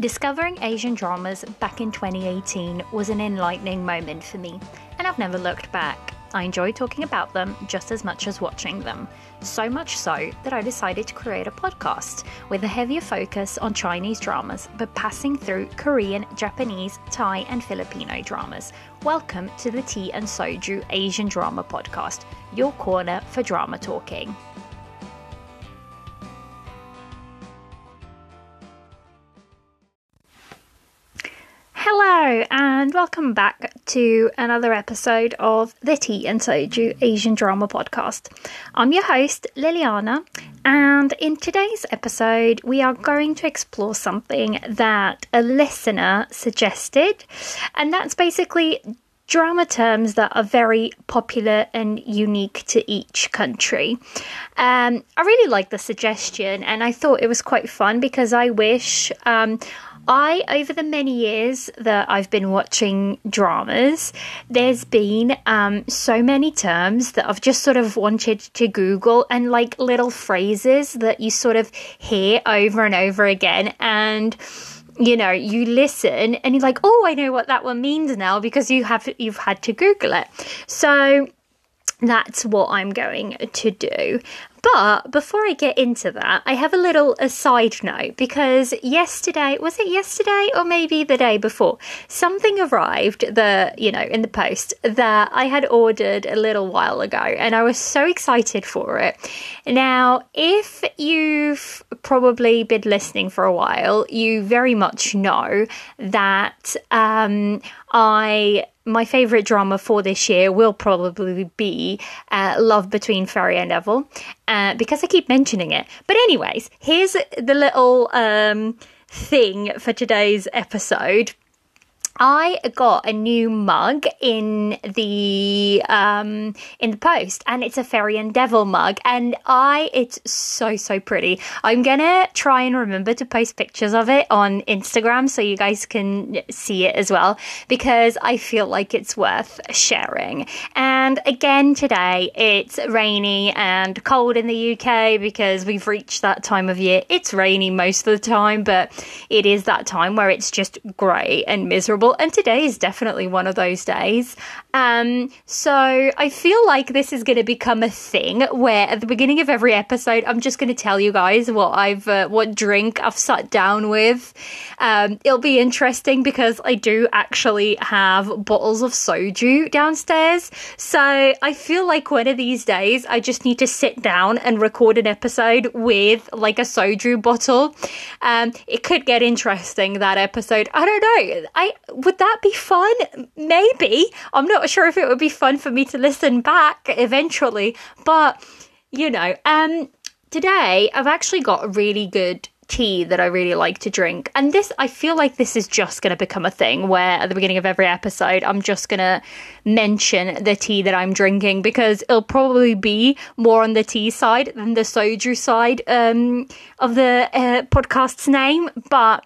Discovering Asian dramas back in 2018 was an enlightening moment for me, and I've never looked back. I enjoy talking about them just as much as watching them. So much so that I decided to create a podcast with a heavier focus on Chinese dramas, but passing through Korean, Japanese, Thai, and Filipino dramas. Welcome to the Tea and Soju Asian Drama Podcast, your corner for drama talking. And welcome back to another episode of the Tea and Soju Asian Drama Podcast. I'm your host, Liliana, and in today's episode, we are going to explore something that a listener suggested, and that's basically drama terms that are very popular and unique to each country. Um, I really like the suggestion, and I thought it was quite fun because I wish um, I, over the many years that I've been watching dramas, there's been um, so many terms that I've just sort of wanted to Google and like little phrases that you sort of hear over and over again. And you know you listen and you're like oh i know what that one means now because you have you've had to google it so that's what I'm going to do. But before I get into that, I have a little aside note because yesterday, was it yesterday or maybe the day before, something arrived the, you know, in the post that I had ordered a little while ago and I was so excited for it. Now, if you've probably been listening for a while, you very much know that um, I my favorite drama for this year will probably be uh, Love Between Fairy and Devil uh, because I keep mentioning it. But, anyways, here's the little um, thing for today's episode. I got a new mug in the um, in the post, and it's a fairy and devil mug, and I it's so so pretty. I'm gonna try and remember to post pictures of it on Instagram so you guys can see it as well because I feel like it's worth sharing. And again today it's rainy and cold in the UK because we've reached that time of year. It's rainy most of the time, but it is that time where it's just grey and miserable and today is definitely one of those days. Um, so I feel like this is going to become a thing where at the beginning of every episode, I'm just going to tell you guys what I've, uh, what drink I've sat down with. Um, it'll be interesting because I do actually have bottles of soju downstairs. So I feel like one of these days I just need to sit down and record an episode with like a soju bottle. Um, it could get interesting that episode. I don't know. I would that be fun? Maybe. I'm not sure if it would be fun for me to listen back eventually, but you know, um today I've actually got a really good tea that I really like to drink. And this, I feel like this is just going to become a thing where at the beginning of every episode, I'm just going to mention the tea that I'm drinking because it'll probably be more on the tea side than the soju side um, of the uh, podcast's name. But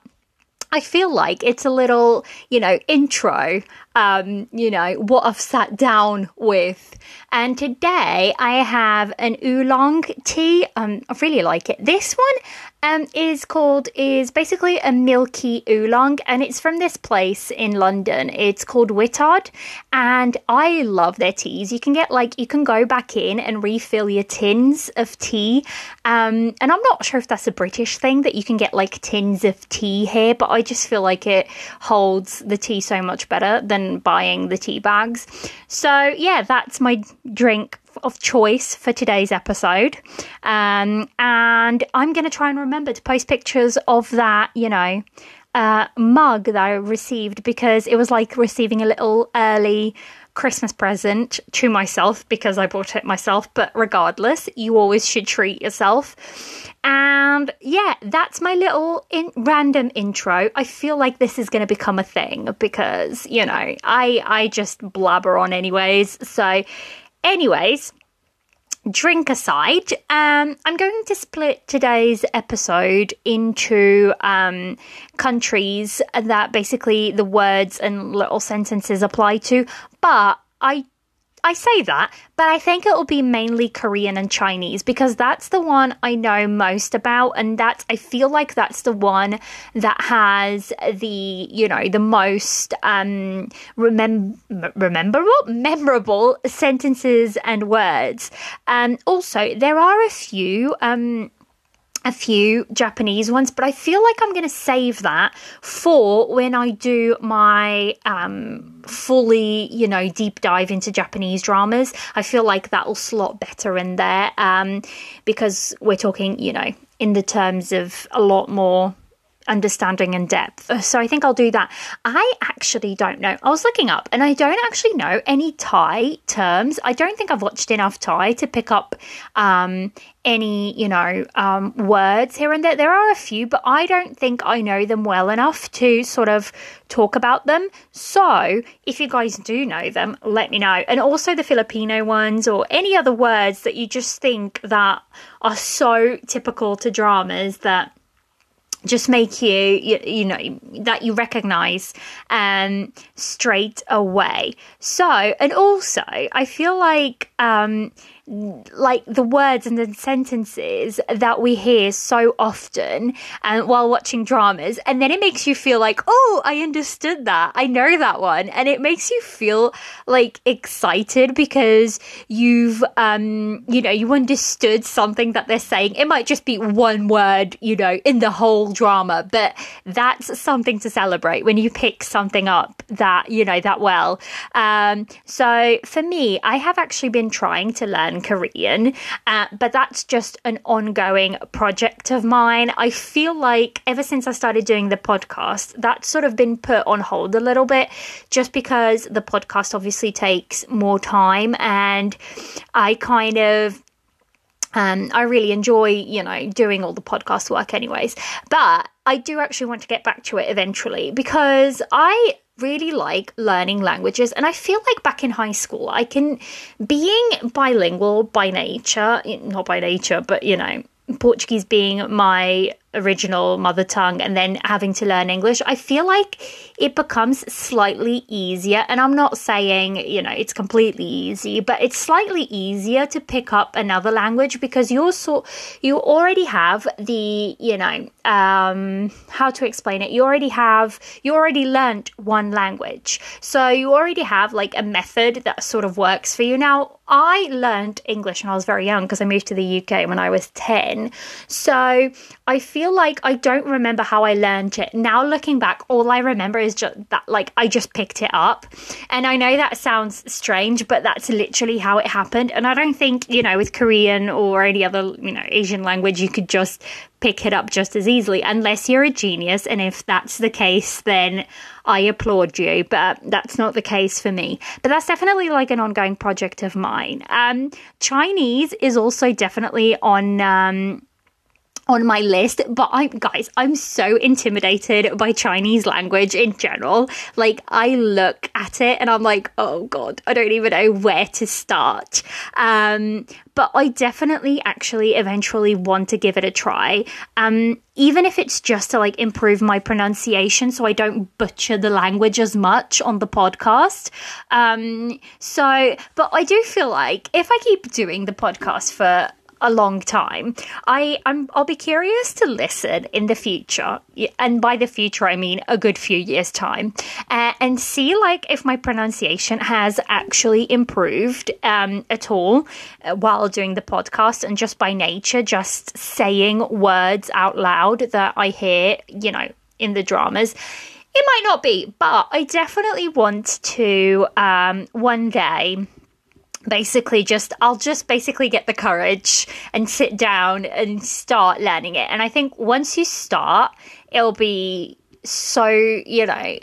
I feel like it's a little, you know, intro, um, you know, what I've sat down with. And today I have an oolong tea. Um, I really like it. This one um, is called is basically a milky oolong, and it's from this place in London. It's called Whittard, and I love their teas. You can get like you can go back in and refill your tins of tea, um, and I'm not sure if that's a British thing that you can get like tins of tea here, but I just feel like it holds the tea so much better than buying the tea bags. So yeah, that's my drink of choice for today's episode. Um, and I'm going to try and remember to post pictures of that, you know, uh, mug that I received because it was like receiving a little early Christmas present to myself because I bought it myself. But regardless, you always should treat yourself. And yeah, that's my little in- random intro. I feel like this is going to become a thing because you know I I just blabber on anyways. So Anyways, drink aside, um, I'm going to split today's episode into um, countries that basically the words and little sentences apply to. But I I say that, but I think it will be mainly Korean and Chinese because that's the one I know most about, and that's I feel like that's the one that has the you know the most um remem- rememberable memorable sentences and words. Um, also there are a few um a few Japanese ones, but I feel like I'm going to save that for when I do my um, fully, you know, deep dive into Japanese dramas. I feel like that will slot better in there um, because we're talking, you know, in the terms of a lot more understanding in depth. Uh, so I think I'll do that. I actually don't know. I was looking up and I don't actually know any Thai terms. I don't think I've watched enough Thai to pick up um, any, you know, um, words here and there. There are a few, but I don't think I know them well enough to sort of talk about them. So if you guys do know them, let me know. And also the Filipino ones or any other words that you just think that are so typical to dramas that just make you, you, you know that you recognize um straight away. So and also i feel like um like the words and the sentences that we hear so often and while watching dramas and then it makes you feel like oh i understood that. I know that one. And it makes you feel like excited because you've um you know you understood something that they're saying. It might just be one word you know in the whole drama but that's something to celebrate when you pick something up that you know that well. Um so for me i have actually been trying to learn Korean, uh, but that's just an ongoing project of mine. I feel like ever since I started doing the podcast, that's sort of been put on hold a little bit just because the podcast obviously takes more time and I kind of um, I really enjoy, you know, doing all the podcast work, anyways. But I do actually want to get back to it eventually because I really like learning languages. And i feel like back in high school i can being bilingual by nature not by nature but you know portuguese being my original mother tongue and then having to learn English, I feel like it becomes slightly easier. And I'm not saying, you know, it's completely easy, but it's slightly easier to pick up another language because you're so you already have the, you know, um, how to explain it. You already have you already learned one language. So you already have like a method that sort of works for you. Now, I learned English when I was very young because I moved to the UK when I was 10. So I feel like I don't remember how I learned it. Now looking back, all I remember is just that like I just picked it up. And I know that sounds strange, but that's literally how it happened. And I don't think, you know, with Korean or any other, you know, Asian language you could just pick it up just as easily unless you're a genius and if that's the case then I applaud you but that's not the case for me but that's definitely like an ongoing project of mine um Chinese is also definitely on um on my list, but I guys, I'm so intimidated by Chinese language in general. Like I look at it and I'm like, oh god, I don't even know where to start. Um, but I definitely actually eventually want to give it a try. Um, even if it's just to like improve my pronunciation so I don't butcher the language as much on the podcast. Um, so, but I do feel like if I keep doing the podcast for a long time. I I'm I'll be curious to listen in the future, and by the future I mean a good few years time, uh, and see like if my pronunciation has actually improved um, at all uh, while doing the podcast, and just by nature, just saying words out loud that I hear, you know, in the dramas. It might not be, but I definitely want to um, one day basically just I'll just basically get the courage and sit down and start learning it. And I think once you start, it'll be so, you know,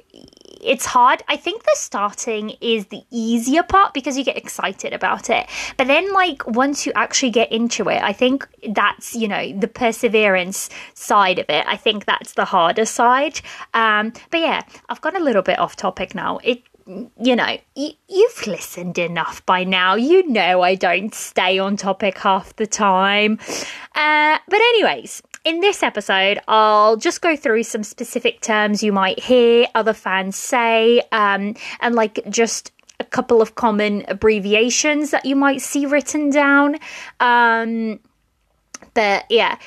it's hard. I think the starting is the easier part because you get excited about it. But then, like, once you actually get into it, I think that's, you know, the perseverance side of it. I think that's the harder side. Um, but yeah, I've got a little bit off topic now. It you know, you, you've listened enough by now. You know I don't stay on topic half the time. Uh, but, anyways, in this episode, I'll just go through some specific terms you might hear other fans say, um, and like just a couple of common abbreviations that you might see written down. Um, but yeah.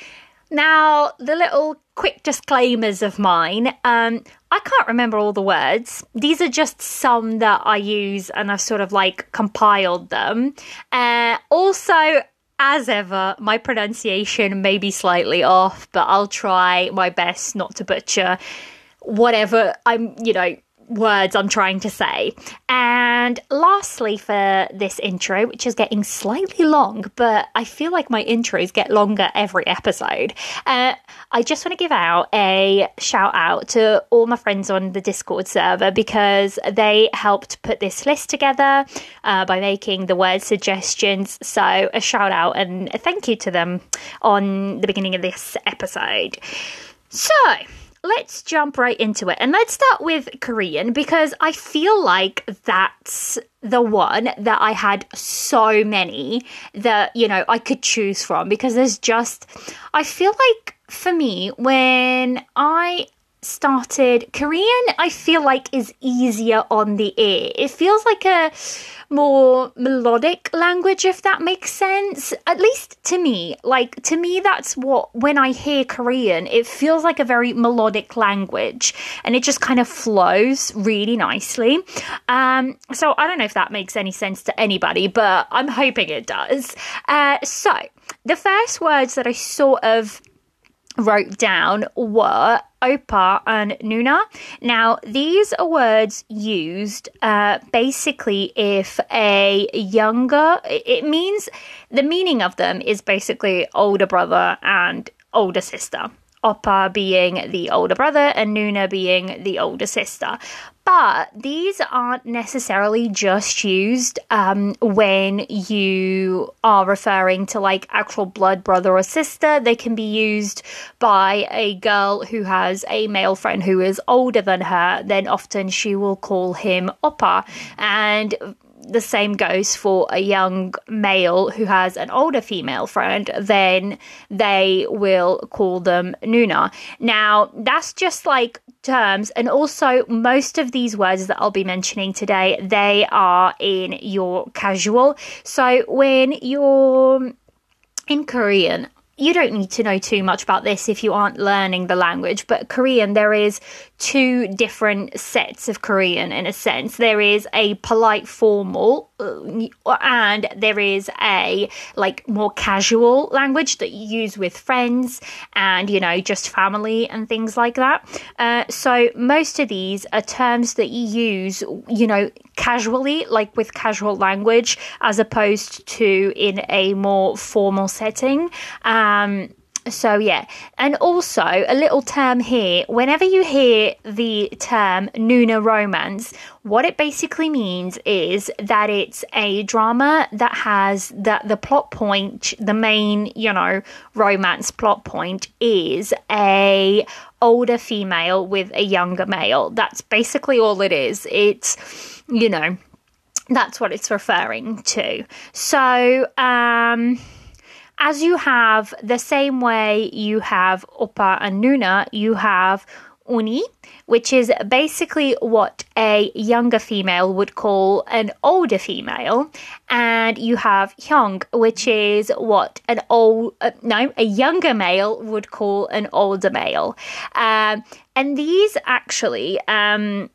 Now, the little quick disclaimers of mine. Um, I can't remember all the words. These are just some that I use and I've sort of like compiled them. Uh, also, as ever, my pronunciation may be slightly off, but I'll try my best not to butcher whatever I'm, you know, words I'm trying to say. And lastly, for this intro, which is getting slightly long, but I feel like my intros get longer every episode, uh, I just want to give out a shout out to all my friends on the Discord server because they helped put this list together uh, by making the word suggestions. So, a shout out and a thank you to them on the beginning of this episode. So, let's jump right into it. And let's start with Korean because I feel like that's the one that I had so many that, you know, I could choose from because there's just, I feel like for me, when I started Korean, I feel like is easier on the ear. It feels like a more melodic language, if that makes sense. At least to me. Like, to me, that's what, when I hear Korean, it feels like a very melodic language and it just kind of flows really nicely. Um, so I don't know if that makes any sense to anybody, but I'm hoping it does. Uh, so, the first words that I sort of wrote down were Oppa and Nuna. Now, these are words used uh, basically if a younger, it means the meaning of them is basically older brother and older sister. Oppa being the older brother and Nuna being the older sister. But these aren't necessarily just used um, when you are referring to like actual blood brother or sister. They can be used by a girl who has a male friend who is older than her. Then often she will call him Oppa. And the same goes for a young male who has an older female friend, then they will call them Nuna. Now, that's just like terms, and also most of these words that I'll be mentioning today, they are in your casual. So when you're in Korean, you don't need to know too much about this if you aren't learning the language, but Korean, there is two different sets of Korean in a sense. There is a polite formal uh, and there is a like more casual language that you use with friends and you know just family and things like that. Uh, so most of these are terms that you use, you know, casually, like with casual language, as opposed to in a more formal setting. Um, so yeah, and also a little term here. Whenever you hear the term Nuna romance, what it basically means is that it's a drama that has that the plot point, the main you know romance plot point is a older female with a younger male. That's basically all it is. It's you know that's what it's referring to. So um as you have the same way you have Oppa and Nuna, you have Unnie, which is basically what a younger female would call an older female, and you have Hyung, which is what an old uh, no a younger male would call an older male, um, and these actually, um,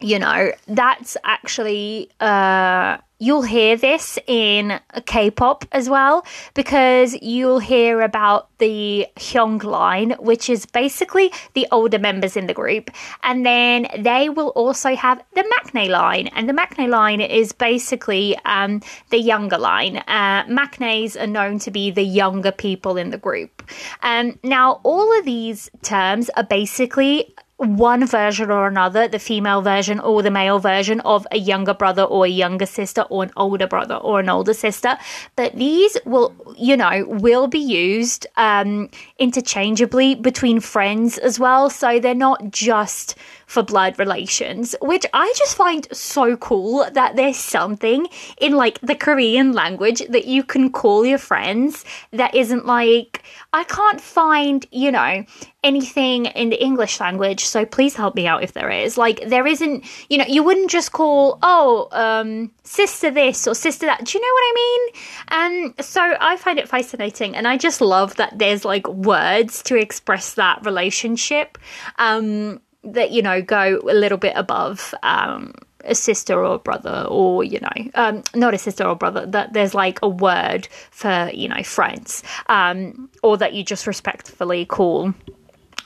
you know, that's actually. Uh, You'll hear this in K-pop as well because you'll hear about the Hyung line, which is basically the older members in the group, and then they will also have the maknae line, and the maknae line is basically um, the younger line. Uh, maknaes are known to be the younger people in the group. Um, now, all of these terms are basically one version or another, the female version or the male version of a younger brother or a younger sister or an older brother or an older sister. But these will, you know, will be used um, interchangeably between friends as well. So they're not just for blood relations, which I just find so cool that there's something in like the Korean language that you can call your friends that isn't like, I can't find, you know, anything in the English language. So please help me out if there is. Like, there isn't, you know, you wouldn't just call, oh, um, sister this or sister that. Do you know what I mean? And so I find it fascinating. And I just love that there's like words to express that relationship um, that, you know, go a little bit above. Um, a sister or a brother or you know um, not a sister or brother that there's like a word for you know friends um, or that you just respectfully call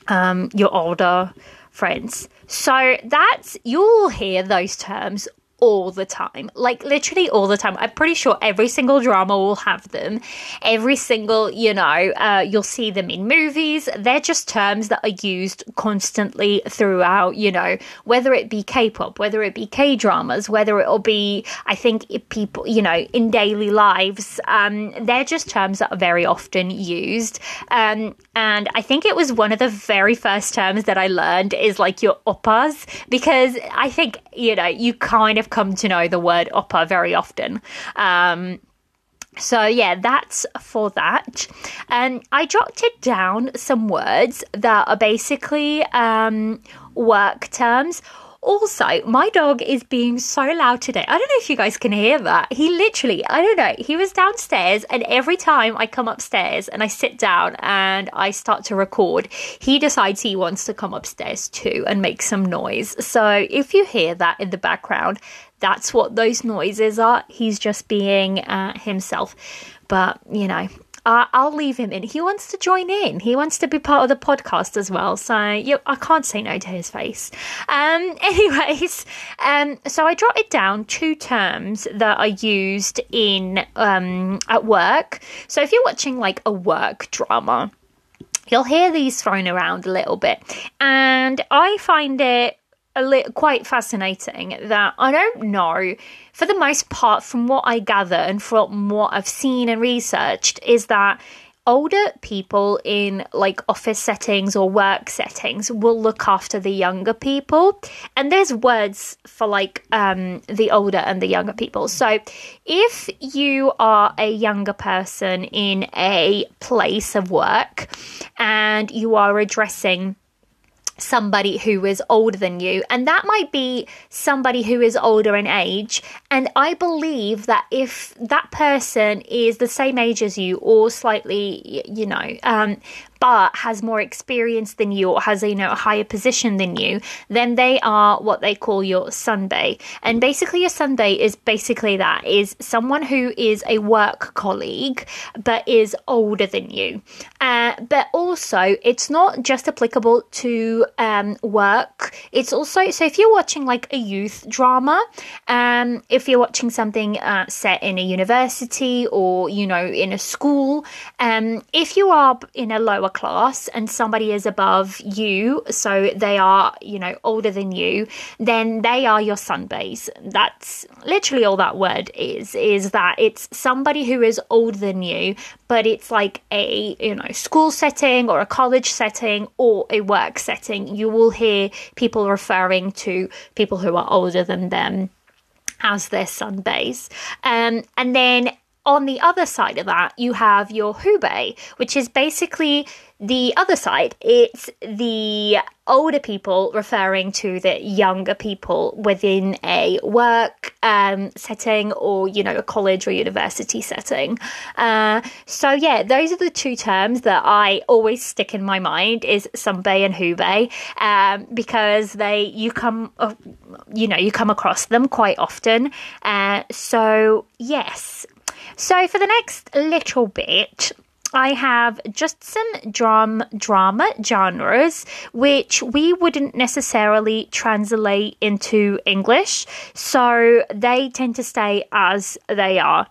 um, your older friends so that's you'll hear those terms all the time. Like literally all the time. I'm pretty sure every single drama will have them. Every single, you know, uh, you'll see them in movies. They're just terms that are used constantly throughout, you know, whether it be K-pop, whether it be K-dramas, whether it'll be, I think people, you know, in daily lives. Um, they're just terms that are very often used. Um, and I think it was one of the very first terms that I learned is like your oppas because I think, you know, you kind of come to know the word oppa very often. Um, so yeah, that's for that. And I jotted down some words that are basically um, work terms also, my dog is being so loud today. I don't know if you guys can hear that. He literally, I don't know, he was downstairs, and every time I come upstairs and I sit down and I start to record, he decides he wants to come upstairs too and make some noise. So if you hear that in the background, that's what those noises are. He's just being uh, himself. But, you know, uh, I'll leave him in. He wants to join in. He wants to be part of the podcast as well. So I can't say no to his face. Um, anyways, um, so I jotted down two terms that are used in um, at work. So if you're watching like a work drama, you'll hear these thrown around a little bit, and I find it li- quite fascinating that I don't know, for the most part, from what I gather and from what I've seen and researched, is that older people in like office settings or work settings will look after the younger people. And there's words for like um the older and the younger people. So if you are a younger person in a place of work and you are addressing somebody who is older than you, and that might be somebody who is older in age. And I believe that if that person is the same age as you or slightly, you know, um, but has more experience than you or has you know a higher position than you, then they are what they call your sunbae. And basically, your sunbae is basically that is someone who is a work colleague but is older than you. Uh, but also, it's not just applicable to um, work. It's also so if you're watching like a youth drama, um, if you're watching something uh, set in a university or you know in a school, um, if you are in a lower class and somebody is above you, so they are, you know, older than you, then they are your sunbaes. That's literally all that word is, is that it's somebody who is older than you, but it's like a, you know, school setting or a college setting or a work setting. You will hear people referring to people who are older than them as their sunbaes. Um, and then on the other side of that, you have your hubae, which is basically the other side. It's the older people referring to the younger people within a work um, setting or, you know, a college or university setting. Uh, so, yeah, those are the two terms that I always stick in my mind is Sunbae and hubae um, because they, you come, uh, you know, you come across them quite often. Uh, so, yes, so, for the next little bit, I have just some drum drama genres which we wouldn't necessarily translate into English, so they tend to stay as they are.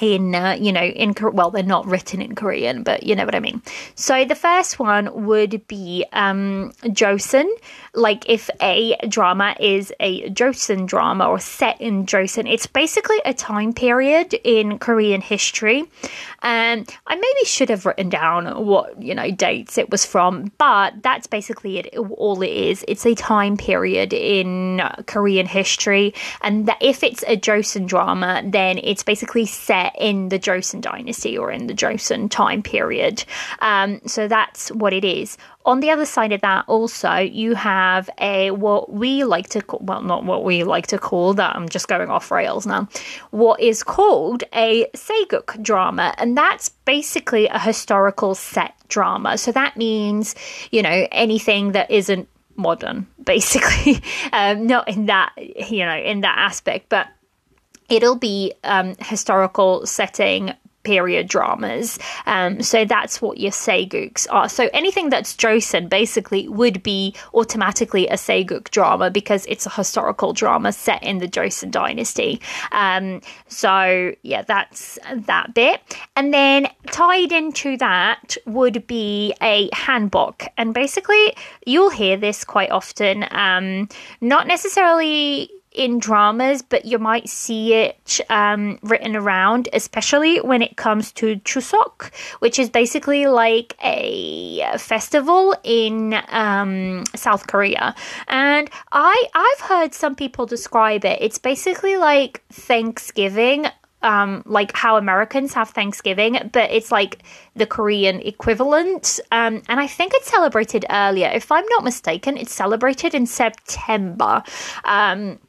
In uh, you know in well they're not written in korean but you know what i mean. So the first one would be um joseon. Like if a drama is a joseon drama or set in joseon it's basically a time period in korean history. And i maybe should have written down what you know dates it was from but that's basically it all it is. It's a time period in korean history and that if it's a joseon drama then it's basically set in the Joseon dynasty or in the Joseon time period. Um, so that's what it is. On the other side of that, also, you have a what we like to call, well, not what we like to call that, I'm just going off rails now, what is called a Sageuk drama. And that's basically a historical set drama. So that means, you know, anything that isn't modern, basically. um, not in that, you know, in that aspect, but it'll be um, historical setting period dramas. Um, so that's what your Sageuks are. So anything that's Joseon basically would be automatically a Sageuk drama because it's a historical drama set in the Joseon dynasty. Um, so yeah, that's that bit. And then tied into that would be a hanbok. And basically you'll hear this quite often. Um, not necessarily in dramas, but you might see it um, written around, especially when it comes to Chuseok, which is basically like a festival in um, South Korea. And I I've heard some people describe it. It's basically like Thanksgiving um, like how Americans have Thanksgiving, but it's like the Korean equivalent. Um, and I think it's celebrated earlier. If I'm not mistaken, it's celebrated in September. Um,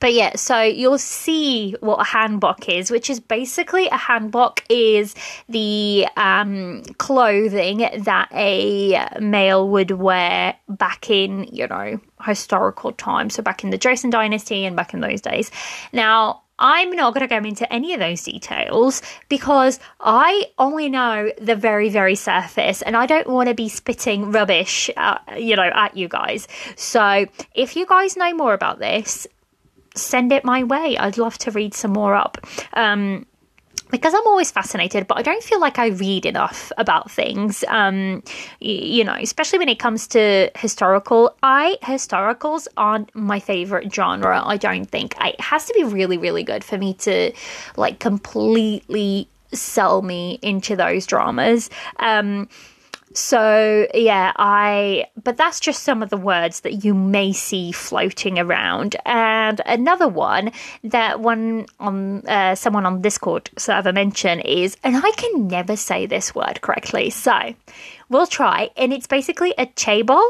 but yeah, so you'll see what a hanbok is, which is basically a hanbok is the um, clothing that a male would wear back in, you know, historical times. So back in the Joseon dynasty and back in those days. Now, I'm not going to go into any of those details because I only know the very, very surface and I don't want to be spitting rubbish, uh, you know, at you guys. So if you guys know more about this, send it my way. I'd love to read some more up. Um, because I'm always fascinated, but I don't feel like I read enough about things. Um, you know, especially when it comes to historical. I historicals aren't my favorite genre. I don't think I, it has to be really, really good for me to like completely sell me into those dramas. Um, so, yeah, I, but that's just some of the words that you may see floating around. And another one that one on, uh, someone on Discord server mentioned is, and I can never say this word correctly. So, we'll try. And it's basically a chaebol.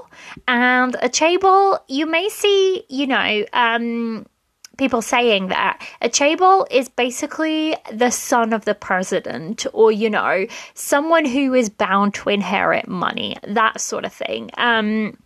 And a chaebol, you may see, you know, um, people saying that a chaebol is basically the son of the president or you know someone who is bound to inherit money that sort of thing um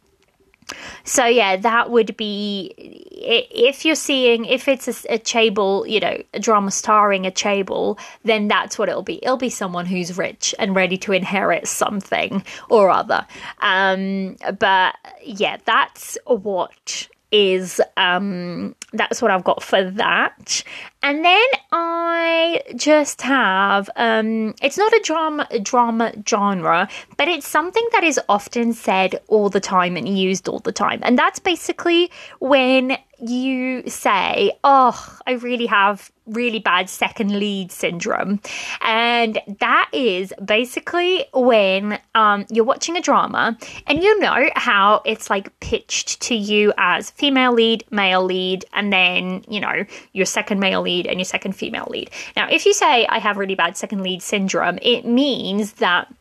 so yeah, that would be if you're seeing if it's a, a chaebol, you know, a drama starring a chaebol, then that's what it'll be. It'll be someone who's rich and ready to inherit something or other. Um, but yeah, that's what is um that's what I've got for that. And then I just have um it's not a drama drama genre, but it's something that is often said all the time and used all the time. And that's basically when you say, Oh, I really have really bad second lead syndrome. And that is basically when um, you're watching a drama and you know how it's like pitched to you as female lead, male lead, and then, you know, your second male lead and your second female lead. Now, if you say, I have really bad second lead syndrome, it means that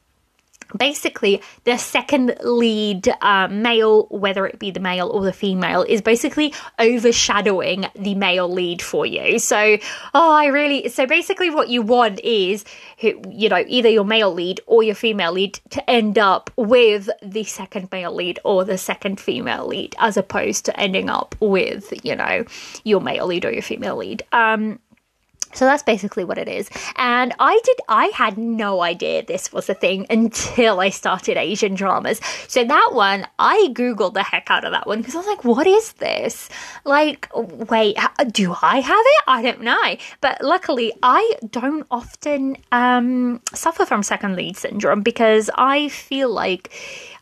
basically the second lead uh, male whether it be the male or the female is basically overshadowing the male lead for you. So oh i really so basically what you want is you know either your male lead or your female lead to end up with the second male lead or the second female lead as opposed to ending up with you know your male lead or your female lead. Um So that's basically what it is. And I did, I had no idea this was a thing until I started Asian dramas. So that one, I Googled the heck out of that one because I was like, what is this? Like, wait, do I have it? I don't know. But luckily, I don't often um, suffer from second lead syndrome because I feel like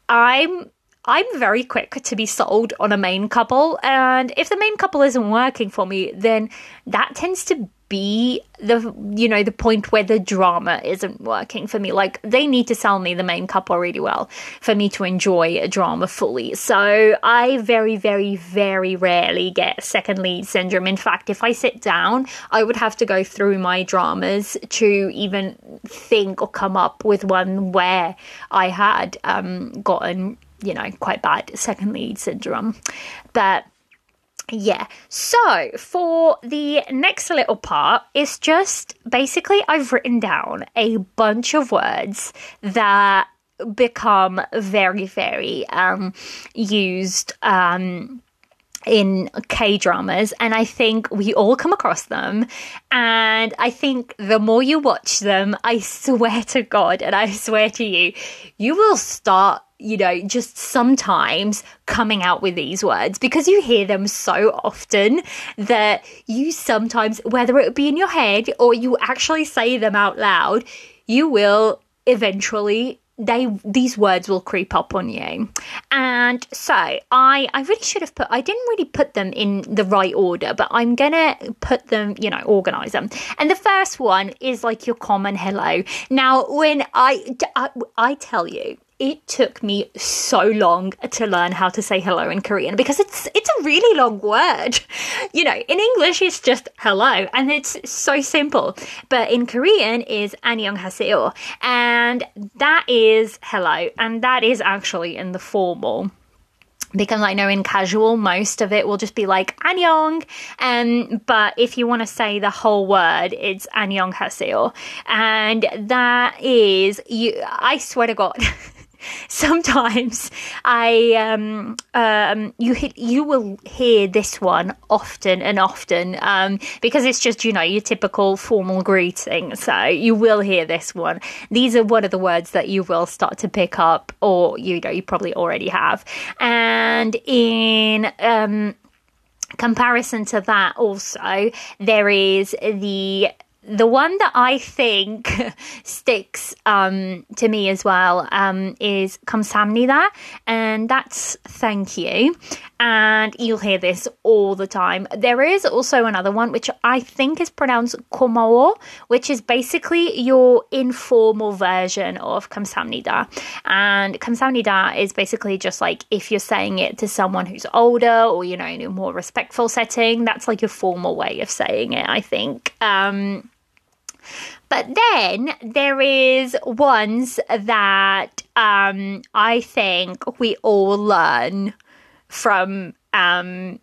I'm I'm very quick to be sold on a main couple, and if the main couple isn't working for me, then that tends to be the you know the point where the drama isn't working for me. Like they need to sell me the main couple really well for me to enjoy a drama fully. So i very very very rarely get second lead syndrome. In fact if i sit down i would have to go through my dramas to even think or come up with one where i had um, gotten you know quite bad second lead syndrome. But yeah. So for the next little part, it's just basically I've written down a bunch of words that become very, very um, used. Um, in K dramas, and I think we all come across them. And I think the more you watch them, I swear to God, and I swear to you, you will start you know, just sometimes coming out with these words because you hear them so often that you sometimes, whether it be in your head or you actually say them out loud, you will eventually they these words will creep up on you. And so i i really should have put i didn't really put them in the right order but i'm gonna put them you know organize them. And the first one is like your common hello. Now when i i, I tell you it took me so long to learn how to say hello in Korean because it's it's a really long word. You know, in English it's just hello and it's so simple. But in Korean is 안녕하세요 and that is hello and that is actually in the formal because I know in casual most of it will just be like 안녕 um but if you want to say the whole word it's 안녕하세요 and that is you I swear to god sometimes I um, um, you hit, you will hear this one often and often um, because it's just you know your typical formal greeting. So you will hear this one. These are one of the words that you will start to pick up, or you know you probably already have. And in um, comparison to that, also there is the the one that I think sticks um, to me as well um, is Kamsamnida, and that's thank you. And you'll hear this all the time. There is also another one which I think is pronounced Komao, which is basically your informal version of Kamsamnida. And Kamsamnida is basically just like if you're saying it to someone who's older or, you know, in a more respectful setting, that's like your formal way of saying it, I think. Um, but then there is ones that um, I think we all learn from um,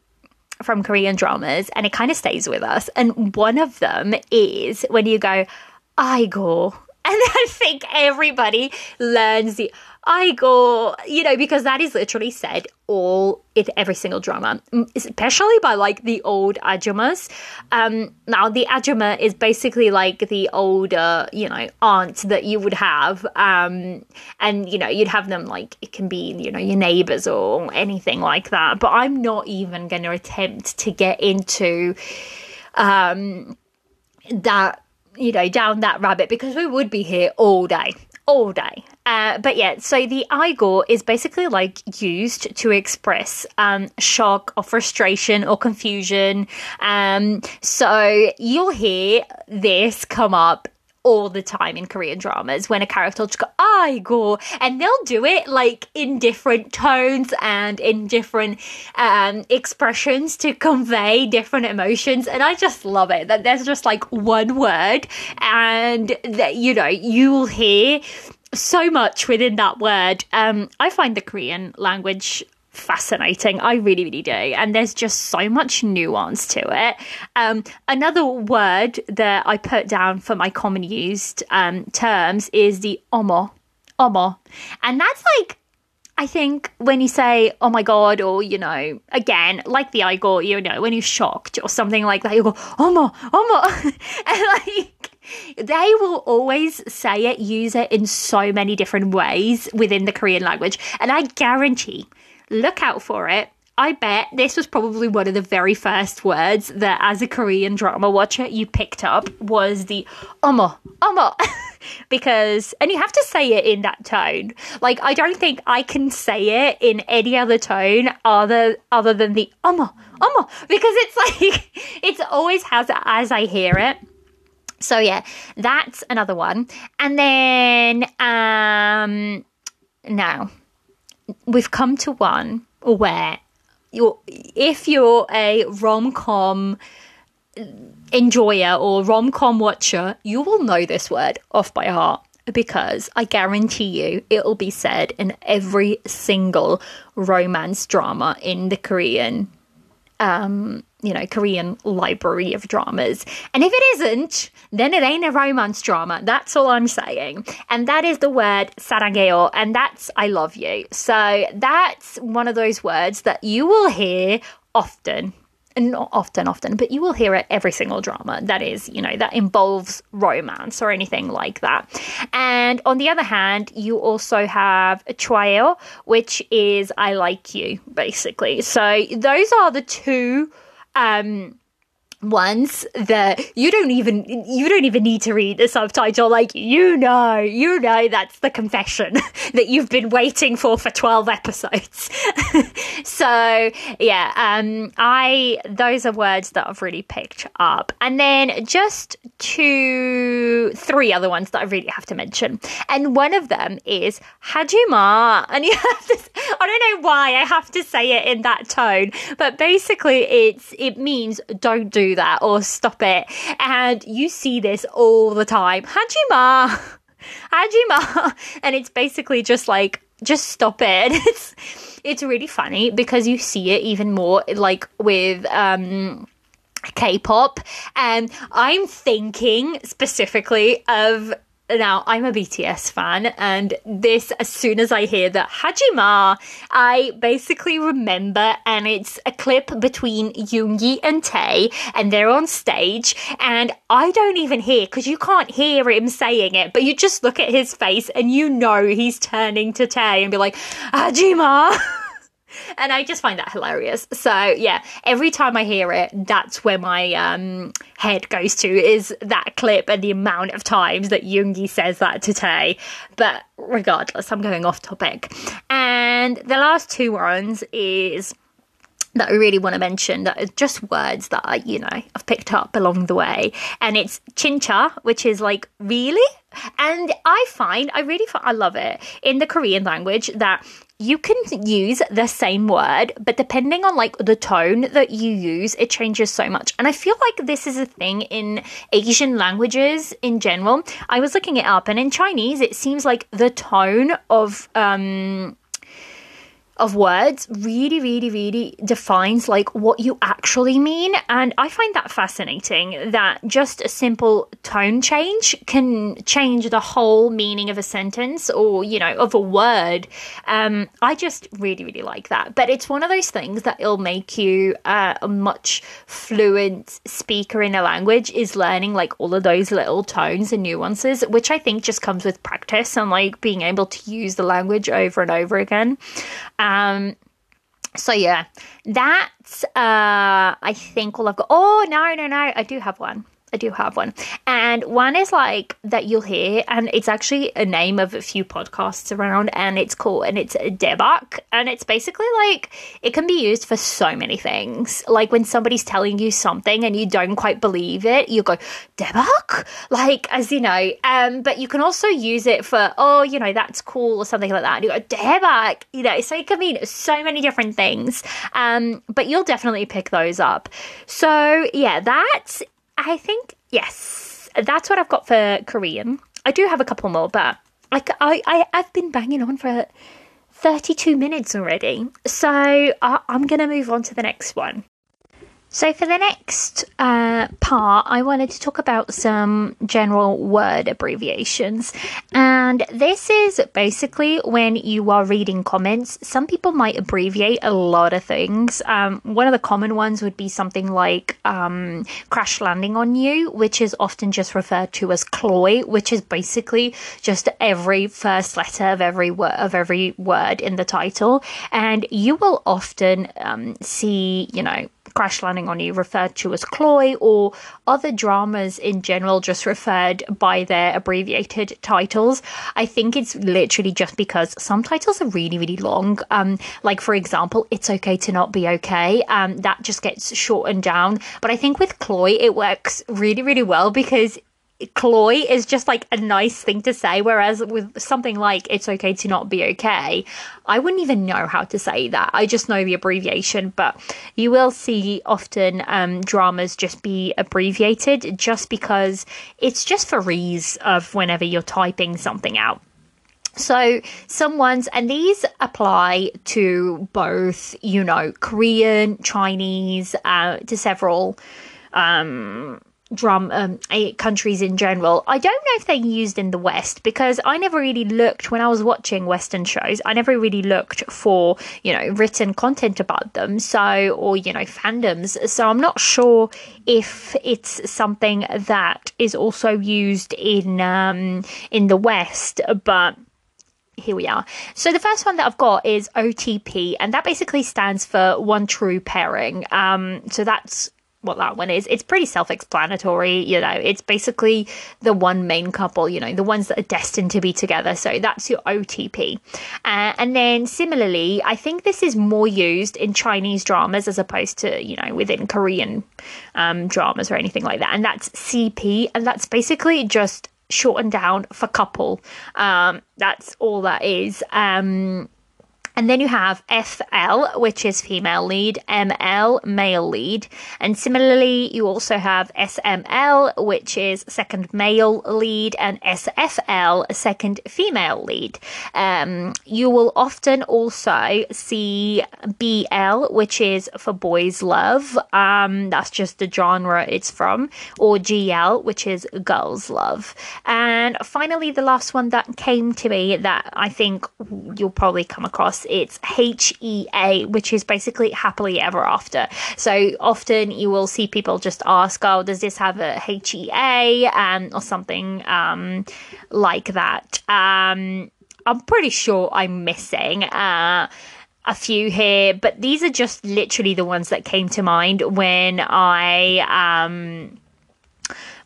from Korean dramas, and it kind of stays with us. And one of them is when you go, "aigoo," and I think everybody learns the aigoo, you know, because that is literally said all in every single drama, especially by like the old ajummas. Um, now the ajumma is basically like the older, you know, aunt that you would have, um, and you know, you'd have them like it can be, you know, your neighbors or anything like that. But I'm not even going to attempt to get into um, that, you know, down that rabbit because we would be here all day all day. Uh, but yeah, so the aigoo is basically like used to express um, shock or frustration or confusion. Um, so you'll hear this come up all the time in Korean dramas when a character will just go, aigoo, and they'll do it like in different tones and in different um, expressions to convey different emotions. And I just love it that there's just like one word and that, you know, you'll hear so much within that word. Um, I find the Korean language fascinating. I really, really do. And there's just so much nuance to it. Um, another word that I put down for my common used um, terms is the omo. Omo. And that's like, I think when you say, oh my God, or, you know, again, like the aigoo, you know, when you're shocked or something like that, you go, omo, omo. and like, they will always say it, use it in so many different ways within the Korean language. And I guarantee, look out for it. I bet this was probably one of the very first words that, as a Korean drama watcher, you picked up was the "omo, omo," because, and you have to say it in that tone. Like, I don't think I can say it in any other tone other other than the "omo, omo," because it's like it's always has as I hear it. So yeah, that's another one. And then um now we've come to one where you're if you're a rom-com enjoyer or rom-com watcher, you will know this word off by heart because I guarantee you it'll be said in every single romance drama in the Korean um you know, Korean library of dramas. And if it isn't, then it ain't a romance drama. That's all I'm saying. And that is the word saranghae, and that's I love you. So that's one of those words that you will hear often. And not often, often, but you will hear it every single drama that is, you know, that involves romance or anything like that. And on the other hand, you also have a which is I like you, basically. So those are the two um, ones that you don't even you don't even need to read the subtitle. Like you know you know that's the confession that you've been waiting for for 12 episodes. So yeah um i those are words that i've really picked up. And then just two three other ones that i really have to mention. And one of them is hajima. And you have to i don't know why i have to say it in that tone but basically it's it means don't do that or stop it. And you see this all the time. Hajima! Hajima! And it's basically just like, just stop it. It's, it's really funny because you see it even more like with, um, K-pop and I'm thinking specifically of now I'm a BTS fan, and this, as soon as I hear that Hajima, I basically remember, and it's a clip between Yoongi and Tae, and they're on stage, and I don't even hear because you can't hear him saying it, but you just look at his face and you know he's turning to Tae and be like, Hajima. and I just find that hilarious. So yeah, every time I hear it, that's where my um, head goes to is that clip and the amount of times that Yoongi says that to Tae. But regardless, I'm going off topic. And the last two ones is that I really want to mention that are just words that I, you know, I've picked up along the way. And it's chincha, which is like really. And I find, I really, I love it in the Korean language that you can use the same word, but depending on like the tone that you use, it changes so much. And I feel like this is a thing in Asian languages in general. I was looking it up, and in Chinese, it seems like the tone of um, of words really, really, really defines like what you actually mean. And I find that fascinating that just a simple tone change can change the whole meaning of a sentence or, you know, of a word. Um, I just really, really like that. But it's one of those things that it'll make you uh, a much fluent speaker in a language is learning like all of those little tones and nuances, which I think just comes with practice and like being able to use the language over and over again. Um, so yeah, that's uh, I think all I've got. Oh no, no, no! I do have one. I do have one. And one is like that you'll hear, and it's actually a name of a few podcasts around, and it's called, and it's daebak. And it's basically like it can be used for so many things. Like when somebody's telling you something and you don't quite believe it, you go, daebak? Like, as you know, um, but you can also use it for, oh, you know, that's cool or something like that. And you go, daebak, you know, so it can mean so many different things. Um, but you'll definitely pick those up. So yeah, that's I think yes, that's what I've got for Korean. I do have a couple more, but I, I, I have been banging on for 32 minutes already. So I, I'm going to move on to the next one. So, for the next uh, part, I wanted to talk about some general word abbreviations. And this is basically when you are reading comments. Some people might abbreviate a lot of things. Um, one of the common ones would be something like um, crash landing on you, which is often just referred to as cloy, which is basically just every first letter of every word of every word in the title. And you will often um, see, you know, Crash Landing on You referred to as Cloy, or other dramas in general just referred by their abbreviated titles. I think it's literally just because some titles are really, really long. Um, like, for example, It's Okay to Not Be Okay. Um, that just gets shortened down. But I think with Cloy, it works really, really well because CLOY is just like a nice thing to say, whereas with something like it's okay to not be okay, I wouldn't even know how to say that. I just know the abbreviation, but you will see often um, dramas just be abbreviated just because it's just for ease of whenever you're typing something out. So, some ones, and these apply to both, you know, Korean, Chinese, uh, to several um, drum um, countries in general. I don't know if they're used in the West because I never really looked when I was watching Western shows. I never really looked for you know written content about them, so or you know fandoms. So I'm not sure if it's something that is also used in um, in the West, but here we are. So the first one that I've got is OTP, and that basically stands for one true pairing. Um, so that's what that one is. It's pretty self explanatory, you know, it's basically the one main couple, you know, the ones that are destined to be together. So that's your OTP. Uh, and then similarly, I think this is more used in Chinese dramas as opposed to, you know, within Korean um, dramas or anything like that. And that's CP. And that's basically just shortened down for couple. Um, that's all that is. Um, and then you have FL, which is female lead, ML, male lead. And similarly, you also have SML, which is second male lead, and SFL, second female lead. Um, you will often also see BL, which is for boys' love. Um, that's just the genre it's from, or GL, which is girls' love. And finally, the last one that came to me that I think you'll probably come across it's HEA, which is basically happily ever after. So often you will see people just ask, oh, does this have a HEA um, or something um, like that? Um, I'm pretty sure I'm missing. Uh, a few here, but these are just literally the ones that came to mind when I um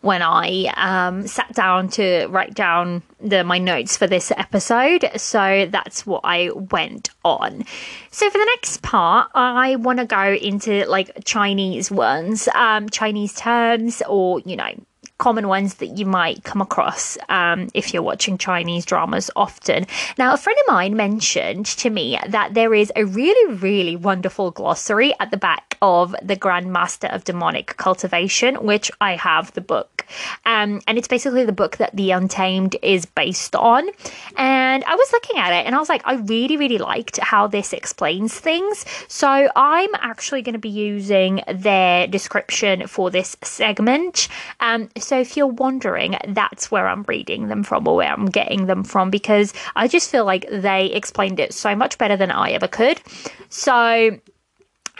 when I um, sat down to write down the my notes for this episode. So that's what I went on. So for the next part, I want to go into like Chinese ones, um, Chinese terms, or you know common ones that you might come across um, if you're watching Chinese dramas often. Now, a friend of mine mentioned to me that there is a really, really wonderful glossary at the back of The Grandmaster of Demonic Cultivation, which I have the book. Um, and it's basically the book that The Untamed is based on. And I was looking at it and I was like, I really, really liked how this explains things. So I'm actually going to be using their description for this segment. Um, so if you're wondering, that's where I'm reading them from or where I'm getting them from because I just feel like they explained it so much better than I ever could. So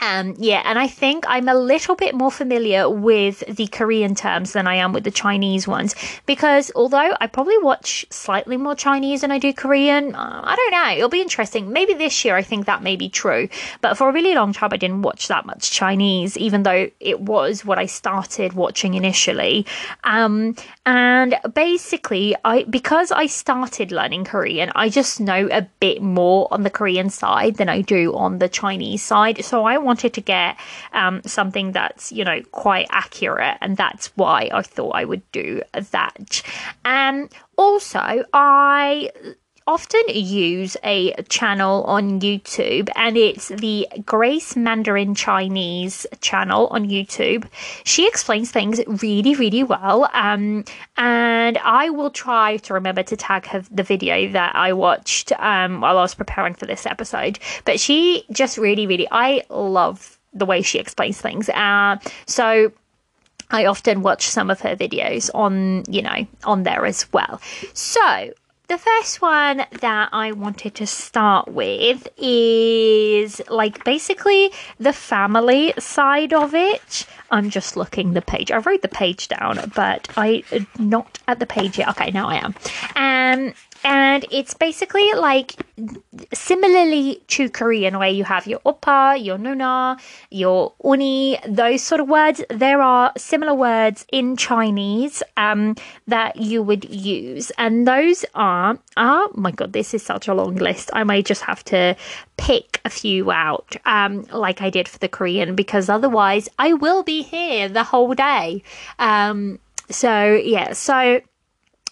um, yeah, and I think I'm a little bit more familiar with the Korean terms than I am with the Chinese ones because although I probably watch slightly more Chinese than I do Korean, uh, I don't know. It'll be interesting. Maybe this year I think that may be true, but for a really long time I didn't watch that much Chinese, even though it was what I started watching initially. Um, and basically, I because I started learning Korean, I just know a bit more on the Korean side than I do on the Chinese side. So I wanted to get um, something that's, you know, quite accurate. And that's why I thought I would do that. Um, also, I often use a channel on YouTube, and it's the Grace Mandarin Chinese channel on YouTube. She explains things really, really well. Um, and I will try to remember to tag her the video that I watched um, while I was preparing for this episode. But she just really, really, I love the way she explains things. Uh, so I often watch some of her videos on, you know, on there as well. So the first one that I wanted to start with is like basically the family side of it. I'm just looking the page. I wrote the page down, but I not at the page yet. Okay, now I am. Um, and it's basically like similarly to Korean, where you have your oppa, your nuna, your unnie, those sort of words. There are similar words in Chinese um, that you would use, and those are oh my god, this is such a long list. I may just have to pick a few out, um, like I did for the Korean, because otherwise I will be here the whole day. Um, so yeah, so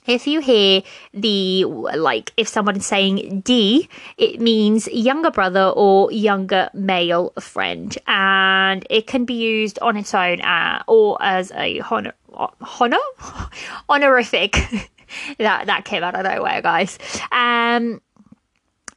if you hear the like if someone's saying di, it means younger brother or younger male friend, and it can be used on its own uh, or as a honor honor honorific. that that came out of nowhere, guys. Um,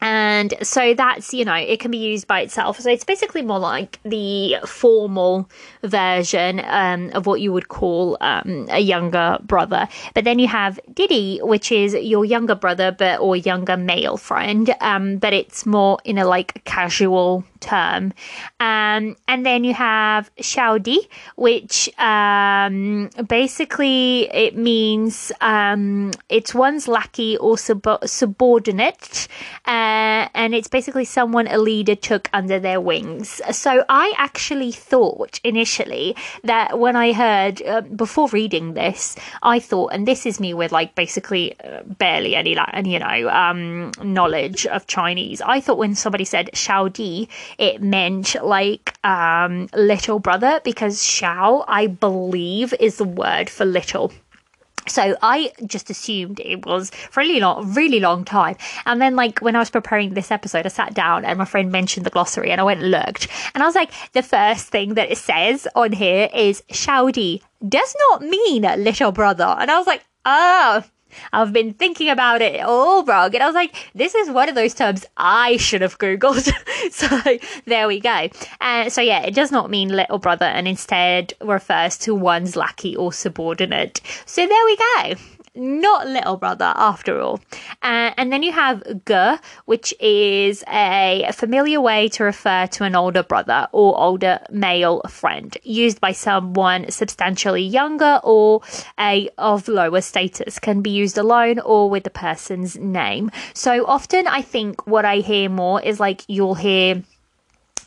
and so that's you know it can be used by itself. So it's basically more like the formal version um, of what you would call um, a younger brother. But then you have didi which is your younger brother but or younger male friend. Um, but it's more in a like casual term. Um, and then you have Xiaodi, which um, basically it means um, it's one's lackey or sub- subordinate, uh, and it's basically someone a leader took under their wings. So I actually thought initially that when I heard uh, before reading this, I thought, and this is me with like basically uh, barely any, like, you know, um, knowledge of Chinese. I thought when somebody said Xiaodi, it meant like um, little brother because Xiao, I believe, is the word for little. So I just assumed it was for a really long, really long time. And then, like, when I was preparing this episode, I sat down and my friend mentioned the glossary and I went and looked. And I was like, the first thing that it says on here is Xiaodi does not mean little brother. And I was like, oh, I've been thinking about it all wrong. And I was like, this is one of those terms I should have Googled. so there we go. And uh, so, yeah, it does not mean little brother and instead refers to one's lackey or subordinate. So there we go not little brother after all. Uh, and then you have ge, which is a familiar way to refer to an older brother or older male friend, used by someone substantially younger or a of lower status. Can be used alone or with the person's name. So often, I think what I hear more is like you'll hear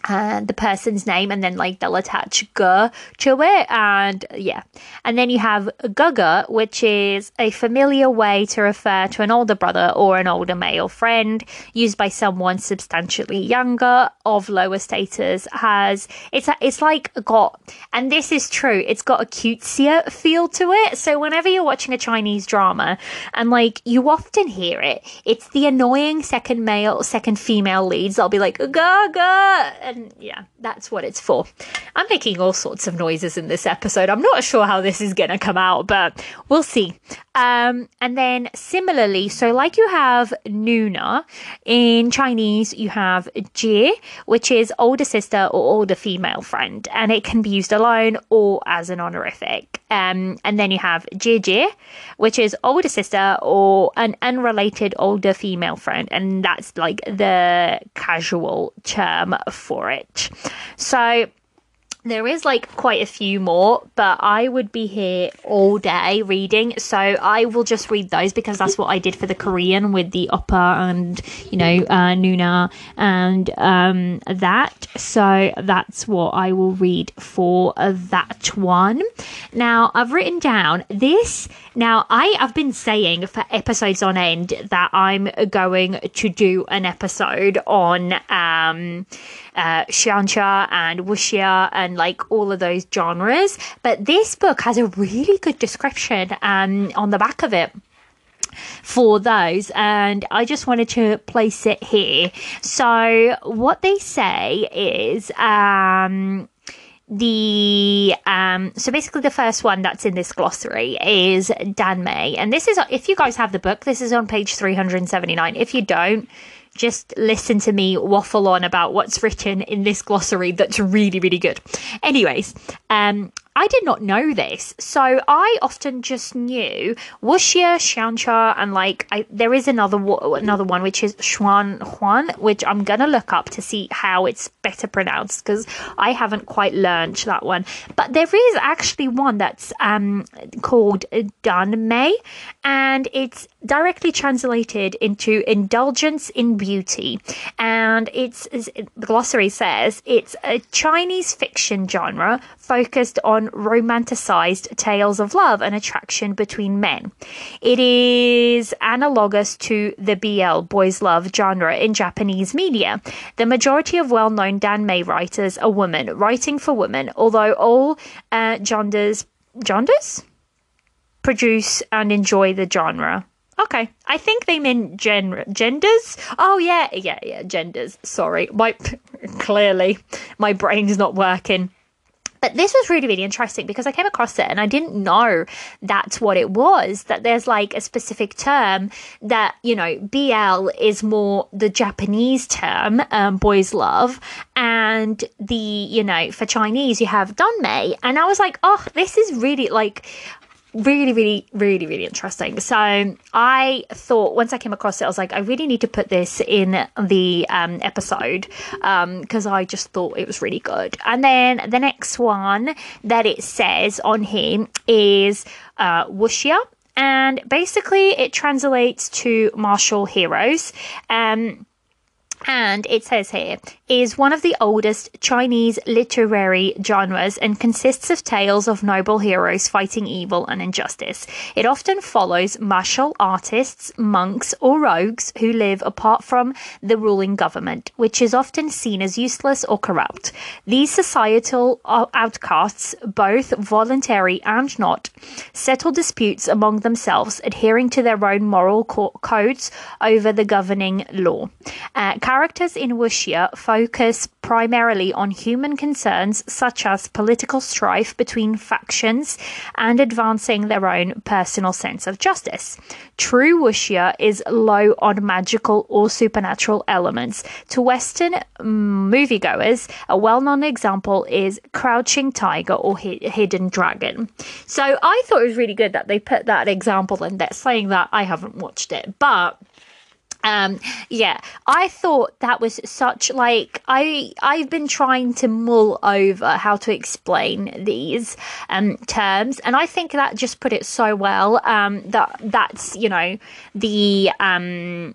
and the person's name and then like they'll attach ge to it and yeah. And then you have gege which is a familiar way to refer to an older brother or an older male friend used by someone substantially younger of lower status has it's it's like got and this is true it's got a cutesier feel to it. So whenever you're watching a chinese drama and like you often hear it it's the annoying second male second female leads they'll be like gege and yeah, that's what it's for. I'm making all sorts of noises in this episode. I'm not sure how this is going to come out, but we'll see. Um, and then similarly, so like you have Nuna in Chinese, you have Jie, which is older sister or older female friend, and it can be used alone or as an honorific. Um, and then you have Jie which is older sister or an unrelated older female friend, and that's like the casual term for it. So there is like quite a few more, but I would be here all day reading. So I will just read those because that's what I did for the Korean with the oppa and, you know, uh, Nuna and um, that. So that's what I will read for that one. Now, I've written down this. Now, I have been saying for episodes on end that I'm going to do an episode on. Um, uh, xianxia and wuxia and like all of those genres. But this book has a really good description um, on the back of it for those and I just wanted to place it here. So what they say is um the um so basically the first one that's in this glossary is Dan Mei and this is if you guys have the book this is on page 379 if you don't just listen to me waffle on about what's written in this glossary that's really, really good. Anyways, um, I did not know this, so I often just knew wuxia, xianxia, and like I, there is another another one which is xuan huan, which I'm gonna look up to see how it's better pronounced because I haven't quite learned that one. But there is actually one that's um, called danmei, and it's directly translated into indulgence in beauty, and it's the glossary says it's a Chinese fiction genre focused on romanticized tales of love and attraction between men. It is analogous to the BL, boys love genre in Japanese media. The majority of well known danmei writers are women, writing for women, although all uh, genders, genders? Produce and enjoy the genre. Okay, I think they meant gen- genders. Oh yeah, yeah, yeah, genders. Sorry, my clearly my brain's not working. But this was really, really interesting because I came across it and I didn't know that's what it was. That there's like a specific term that, you know, BL is more the Japanese term, um, boys love. And the, you know, for Chinese, you have Danmei. And I was like, oh, this is really like, really, really, really, really interesting. So I thought once I came across it, I was like, I really need to put this in the um, episode because um, I just thought it was really good. And then the next one that it says on here is uh, wuxia. And basically, it translates to martial heroes. Um, and it says here, is one of the oldest Chinese literary genres and consists of tales of noble heroes fighting evil and injustice. It often follows martial artists, monks, or rogues who live apart from the ruling government, which is often seen as useless or corrupt. These societal outcasts, both voluntary and not, settle disputes among themselves, adhering to their own moral co- codes over the governing law. Uh, characters in wuxia focus primarily on human concerns such as political strife between factions and advancing their own personal sense of justice. True wuxia is low on magical or supernatural elements. To Western moviegoers, a well known example is Crouching Tiger or Hidden Dragon. So I thought it was really good that they put that example in there, saying that I haven't watched it, but um yeah i thought that was such like i i've been trying to mull over how to explain these um terms and i think that just put it so well um that that's you know the um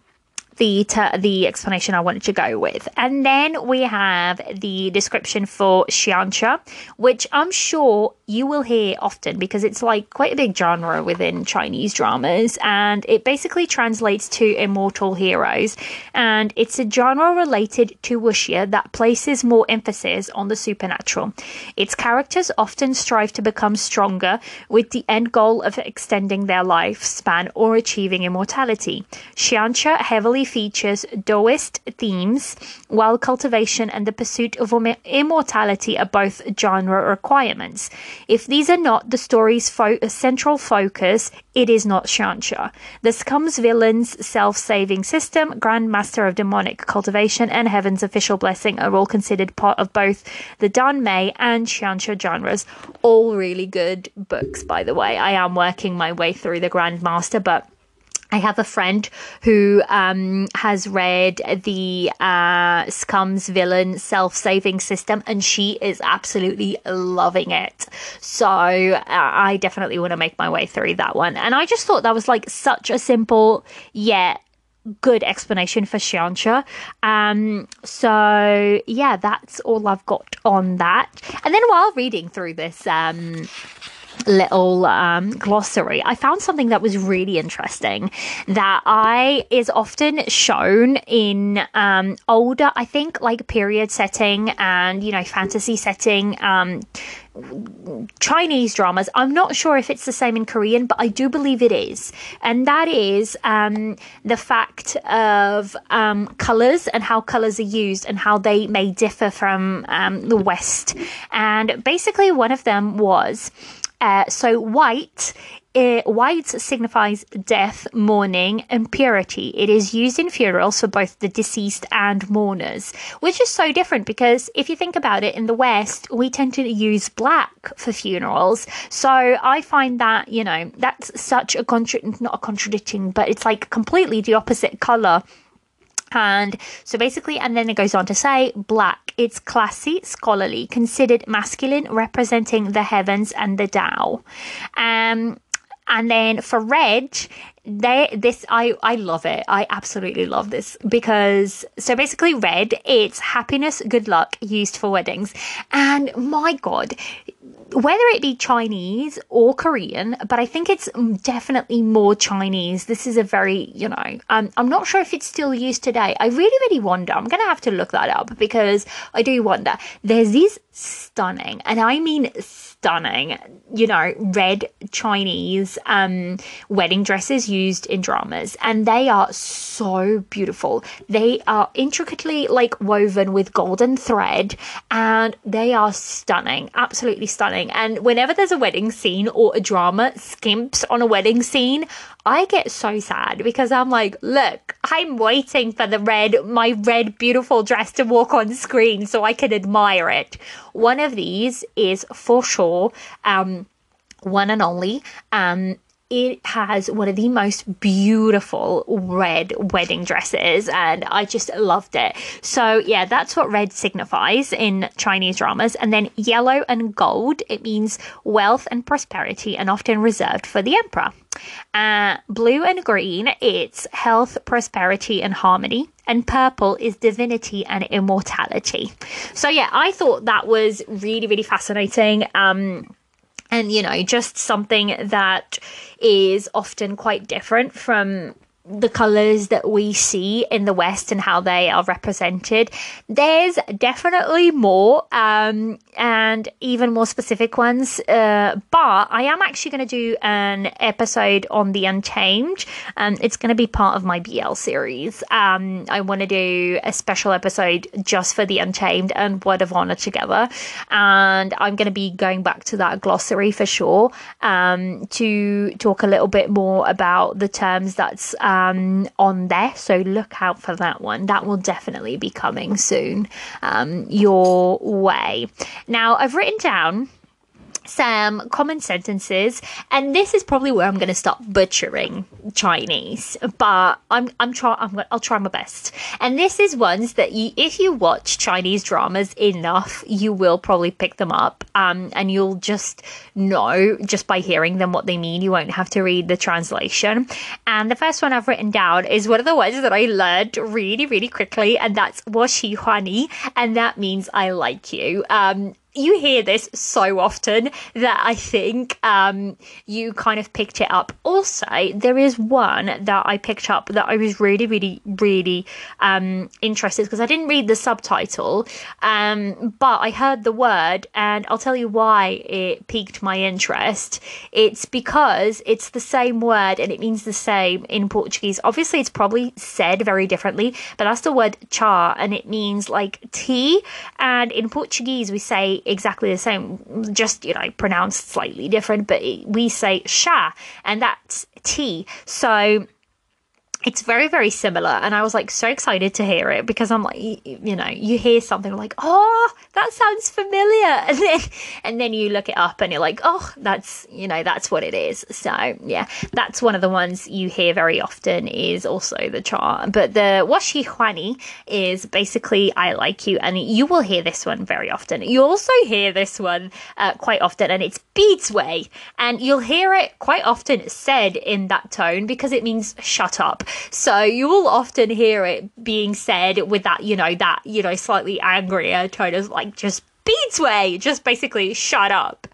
the ter- the explanation I wanted to go with. And then we have the description for xianxia, which I'm sure you will hear often because it's like quite a big genre within Chinese dramas and it basically translates to immortal heroes and it's a genre related to wuxia that places more emphasis on the supernatural. Its characters often strive to become stronger with the end goal of extending their lifespan or achieving immortality. Xianxia heavily features Taoist themes, while cultivation and the pursuit of immortality are both genre requirements. If these are not the story's fo- central focus, it is not xianxia. The Scum's villain's self-saving system, Grandmaster of Demonic Cultivation, and Heaven's official blessing are all considered part of both the Danmei and xianxia genres. All really good books, by the way. I am working my way through the Grandmaster, but I have a friend who um, has read the uh, Scum's Villain self saving system and she is absolutely loving it. So uh, I definitely want to make my way through that one. And I just thought that was like such a simple yet good explanation for xianxia. Um, so yeah, that's all I've got on that. And then while reading through this, um, little um, glossary, I found something that was really interesting that I is often shown in um, older, I think, like period setting and you know fantasy setting. Um, Chinese dramas. I'm not sure if it's the same in Korean, but I do believe it is. And that is um, the fact of um, colors and how colors are used and how they may differ from um, the West. And basically, one of them was uh, so white uh, white signifies death, mourning, and purity. It is used in funerals for both the deceased and mourners, which is so different because if you think about it, in the West, we tend to use black for funerals. So I find that, you know, that's such a contra- not a contradicting, but it's like completely the opposite color and so basically, and then it goes on to say black, it's classy, scholarly, considered masculine, representing the heavens and the Tao. Um, and then for red, they this I I love it. I absolutely love this because so basically red, it's happiness, good luck used for weddings. And my god, whether it be Chinese or Korean, but I think it's definitely more Chinese. This is a very, you know, um, I'm not sure if it's still used today. I really, really wonder. I'm going to have to look that up because I do wonder. There's these stunning, and I mean stunning, you know, red Chinese um, wedding dresses used in dramas, and they are so beautiful. They are intricately like woven with golden thread, and they are stunning, absolutely stunning. And whenever there's a wedding scene or a drama skimps on a wedding scene, I get so sad because I'm like, look, I'm waiting for the red, my red beautiful dress to walk on screen so I can admire it. One of these is for sure, um, one and only, um, it has one of the most beautiful red wedding dresses and I just loved it. So yeah, that's what red signifies in Chinese dramas. And then yellow and gold, it means wealth and prosperity and often reserved for the emperor. Uh, blue and green, it's health, prosperity, and harmony. And purple is divinity and immortality. So yeah, I thought that was really, really fascinating. Um, and you know just something that is often quite different from the colors that we see in the West and how they are represented. There's definitely more um, and even more specific ones, uh, but I am actually going to do an episode on the Untamed. Um, it's going to be part of my BL series. Um, I want to do a special episode just for the Untamed and Word of Honor together, and I'm going to be going back to that glossary for sure um, to talk a little bit more about the terms that's um, on there. So look out for that one. That will definitely be coming soon um, your way. Now, I've written down some common sentences, and this is probably where I'm going to start butchering Chinese, but I'm I'm try I'm I'll try my best. And this is ones that you, if you watch Chinese dramas enough, you will probably pick them up, um, and you'll just know just by hearing them what they mean. You won't have to read the translation. And the first one I've written down is one of the ones that I learned really really quickly, and that's "washi huani," and that means I like you. Um, you hear this so often that I think um, you kind of picked it up. Also, there is one that I picked up that I was really, really, really um, interested because I didn't read the subtitle, um, but I heard the word, and I'll tell you why it piqued my interest. It's because it's the same word and it means the same in Portuguese. Obviously, it's probably said very differently, but that's the word char, and it means like tea. And in Portuguese, we say exactly the same, just, you know, pronounced slightly different, but we say sha, and that's tea. So it's very very similar and i was like so excited to hear it because i'm like you know you hear something like oh that sounds familiar. And then and then you look it up and you're like oh that's you know that's what it is. So yeah that's one of the ones you hear very often is also the chart but the washi huani is basically i like you and you will hear this one very often. You also hear this one uh, quite often and it's bizui and you'll hear it quite often said in that tone because it means shut up so you will often hear it being said with that, you know, that, you know, slightly angrier tone of like, just bizui, just basically shut up.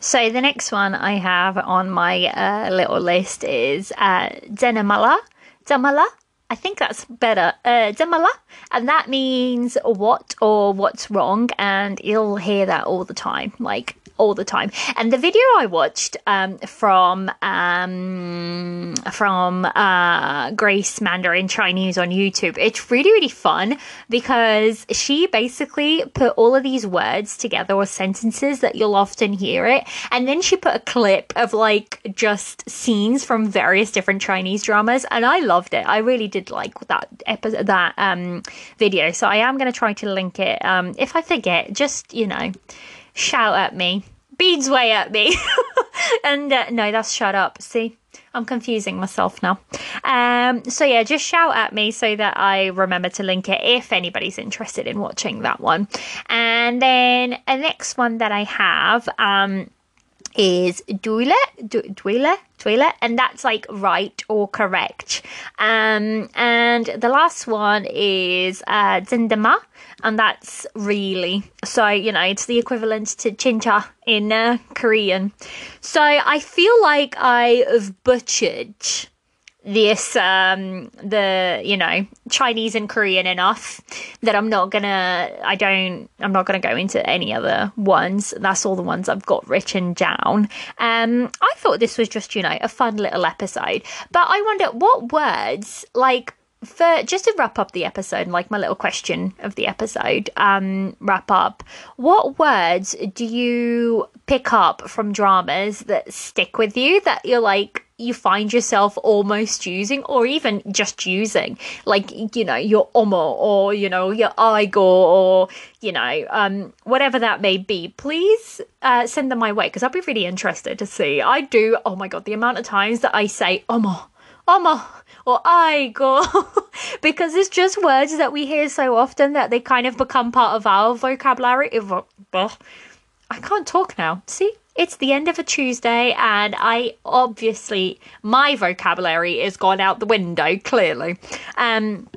So the next one I have on my uh, little list is uh, Denamala. Damala. I think that's better. Uh, Demala, and that means what or what's wrong, and you'll hear that all the time. Like all the time. And the video I watched um, from um, from uh, Grace Mandarin Chinese on YouTube, it's really really fun because she basically put all of these words together or sentences that you'll often hear it, and then she put a clip of like just scenes from various different Chinese dramas, and I loved it. I really did like that episode, that um, video. So I am going to try to link it. Um, if I forget, just you know shout at me. Bizui at me. and uh, no, that's shut up. See? I'm confusing myself now. Um, so yeah, just shout at me so that I remember to link it if anybody's interested in watching that one. And then a next one that I have um, is duile, duile, duile, and that's like right or correct. Um, and the last one is uh, zindama, and that's really so you know it's the equivalent to chincha in uh, Korean. So I feel like I have butchered this um the you know chinese and korean enough that i'm not gonna i don't i'm not gonna go into any other ones. That's all the ones i've got written down. Um i thought this was just you know a fun little episode but i wonder what words like for just to wrap up the episode, like my little question of the episode, um, wrap up, what words do you pick up from dramas that stick with you that you're like, you find yourself almost using or even just using? Like you know your omo or you know your aigoo or you know um whatever that may be. Please uh, send them my way because i'd be really interested to see. I do oh my god the amount of times that i say omo omo or I go because it's just words that we hear so often that they kind of become part of our vocabulary. I can't talk now. See? It's the end of a Tuesday, and I obviously my vocabulary is gone out the window, clearly. Um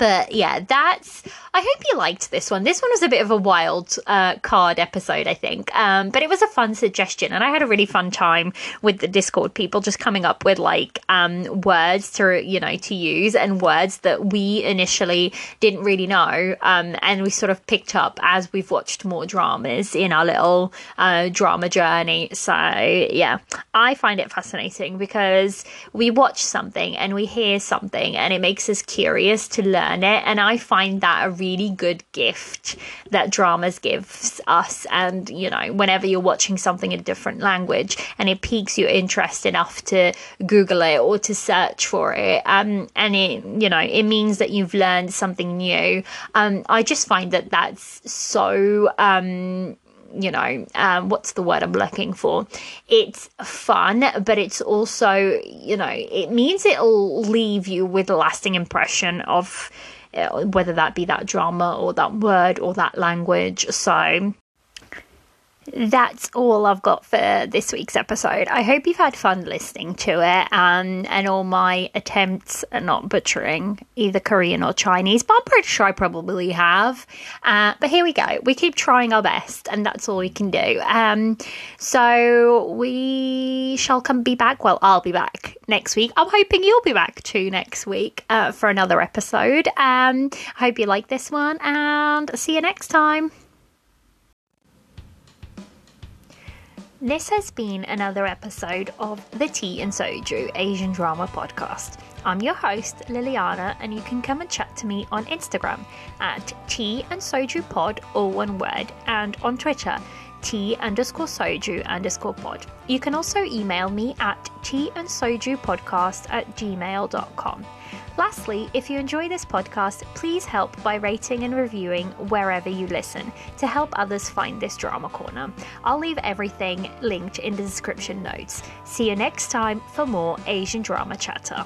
but yeah, that's. I hope you liked this one. This one was a bit of a wild uh, card episode, I think. Um, but it was a fun suggestion, and I had a really fun time with the Discord people just coming up with like um, words to you know to use and words that we initially didn't really know, um, and we sort of picked up as we've watched more dramas in our little uh, drama journey. So yeah, I find it fascinating because we watch something and we hear something, and it makes us curious to learn learn it. And I find that a really good gift that dramas gives us. And, you know, whenever you're watching something in a different language and it piques your interest enough to Google it or to search for it, um, and it, you know, it means that you've learned something new. Um, I just find that that's so, um, you know, um, what's the word I'm looking for? It's fun, but it's also, you know, it means it'll leave you with a lasting impression of uh, whether that be that drama or that word or that language. So that's all I've got for this week's episode. I hope you've had fun listening to it um, and all my attempts at not butchering either Korean or Chinese, but I'm pretty sure I probably have. Uh, but here we go. We keep trying our best, and that's all we can do. Um, so we shall come be back. Well, I'll be back next week. I'm hoping you'll be back too next week uh, for another episode. Um, I hope you like this one, and see you next time. This has been another episode of the Tea and Soju Asian Drama Podcast. I'm your host, Liliana, and you can come and chat to me on Instagram at Tea and Soju Pod, all one word, and on Twitter, tea underscore soju underscore pod. You can also email me at tea and soju podcast at gmail.com. Lastly, if you enjoy this podcast, please help by rating and reviewing wherever you listen to help others find this drama corner. I'll leave everything linked in the description notes. See you next time for more Asian drama chatter.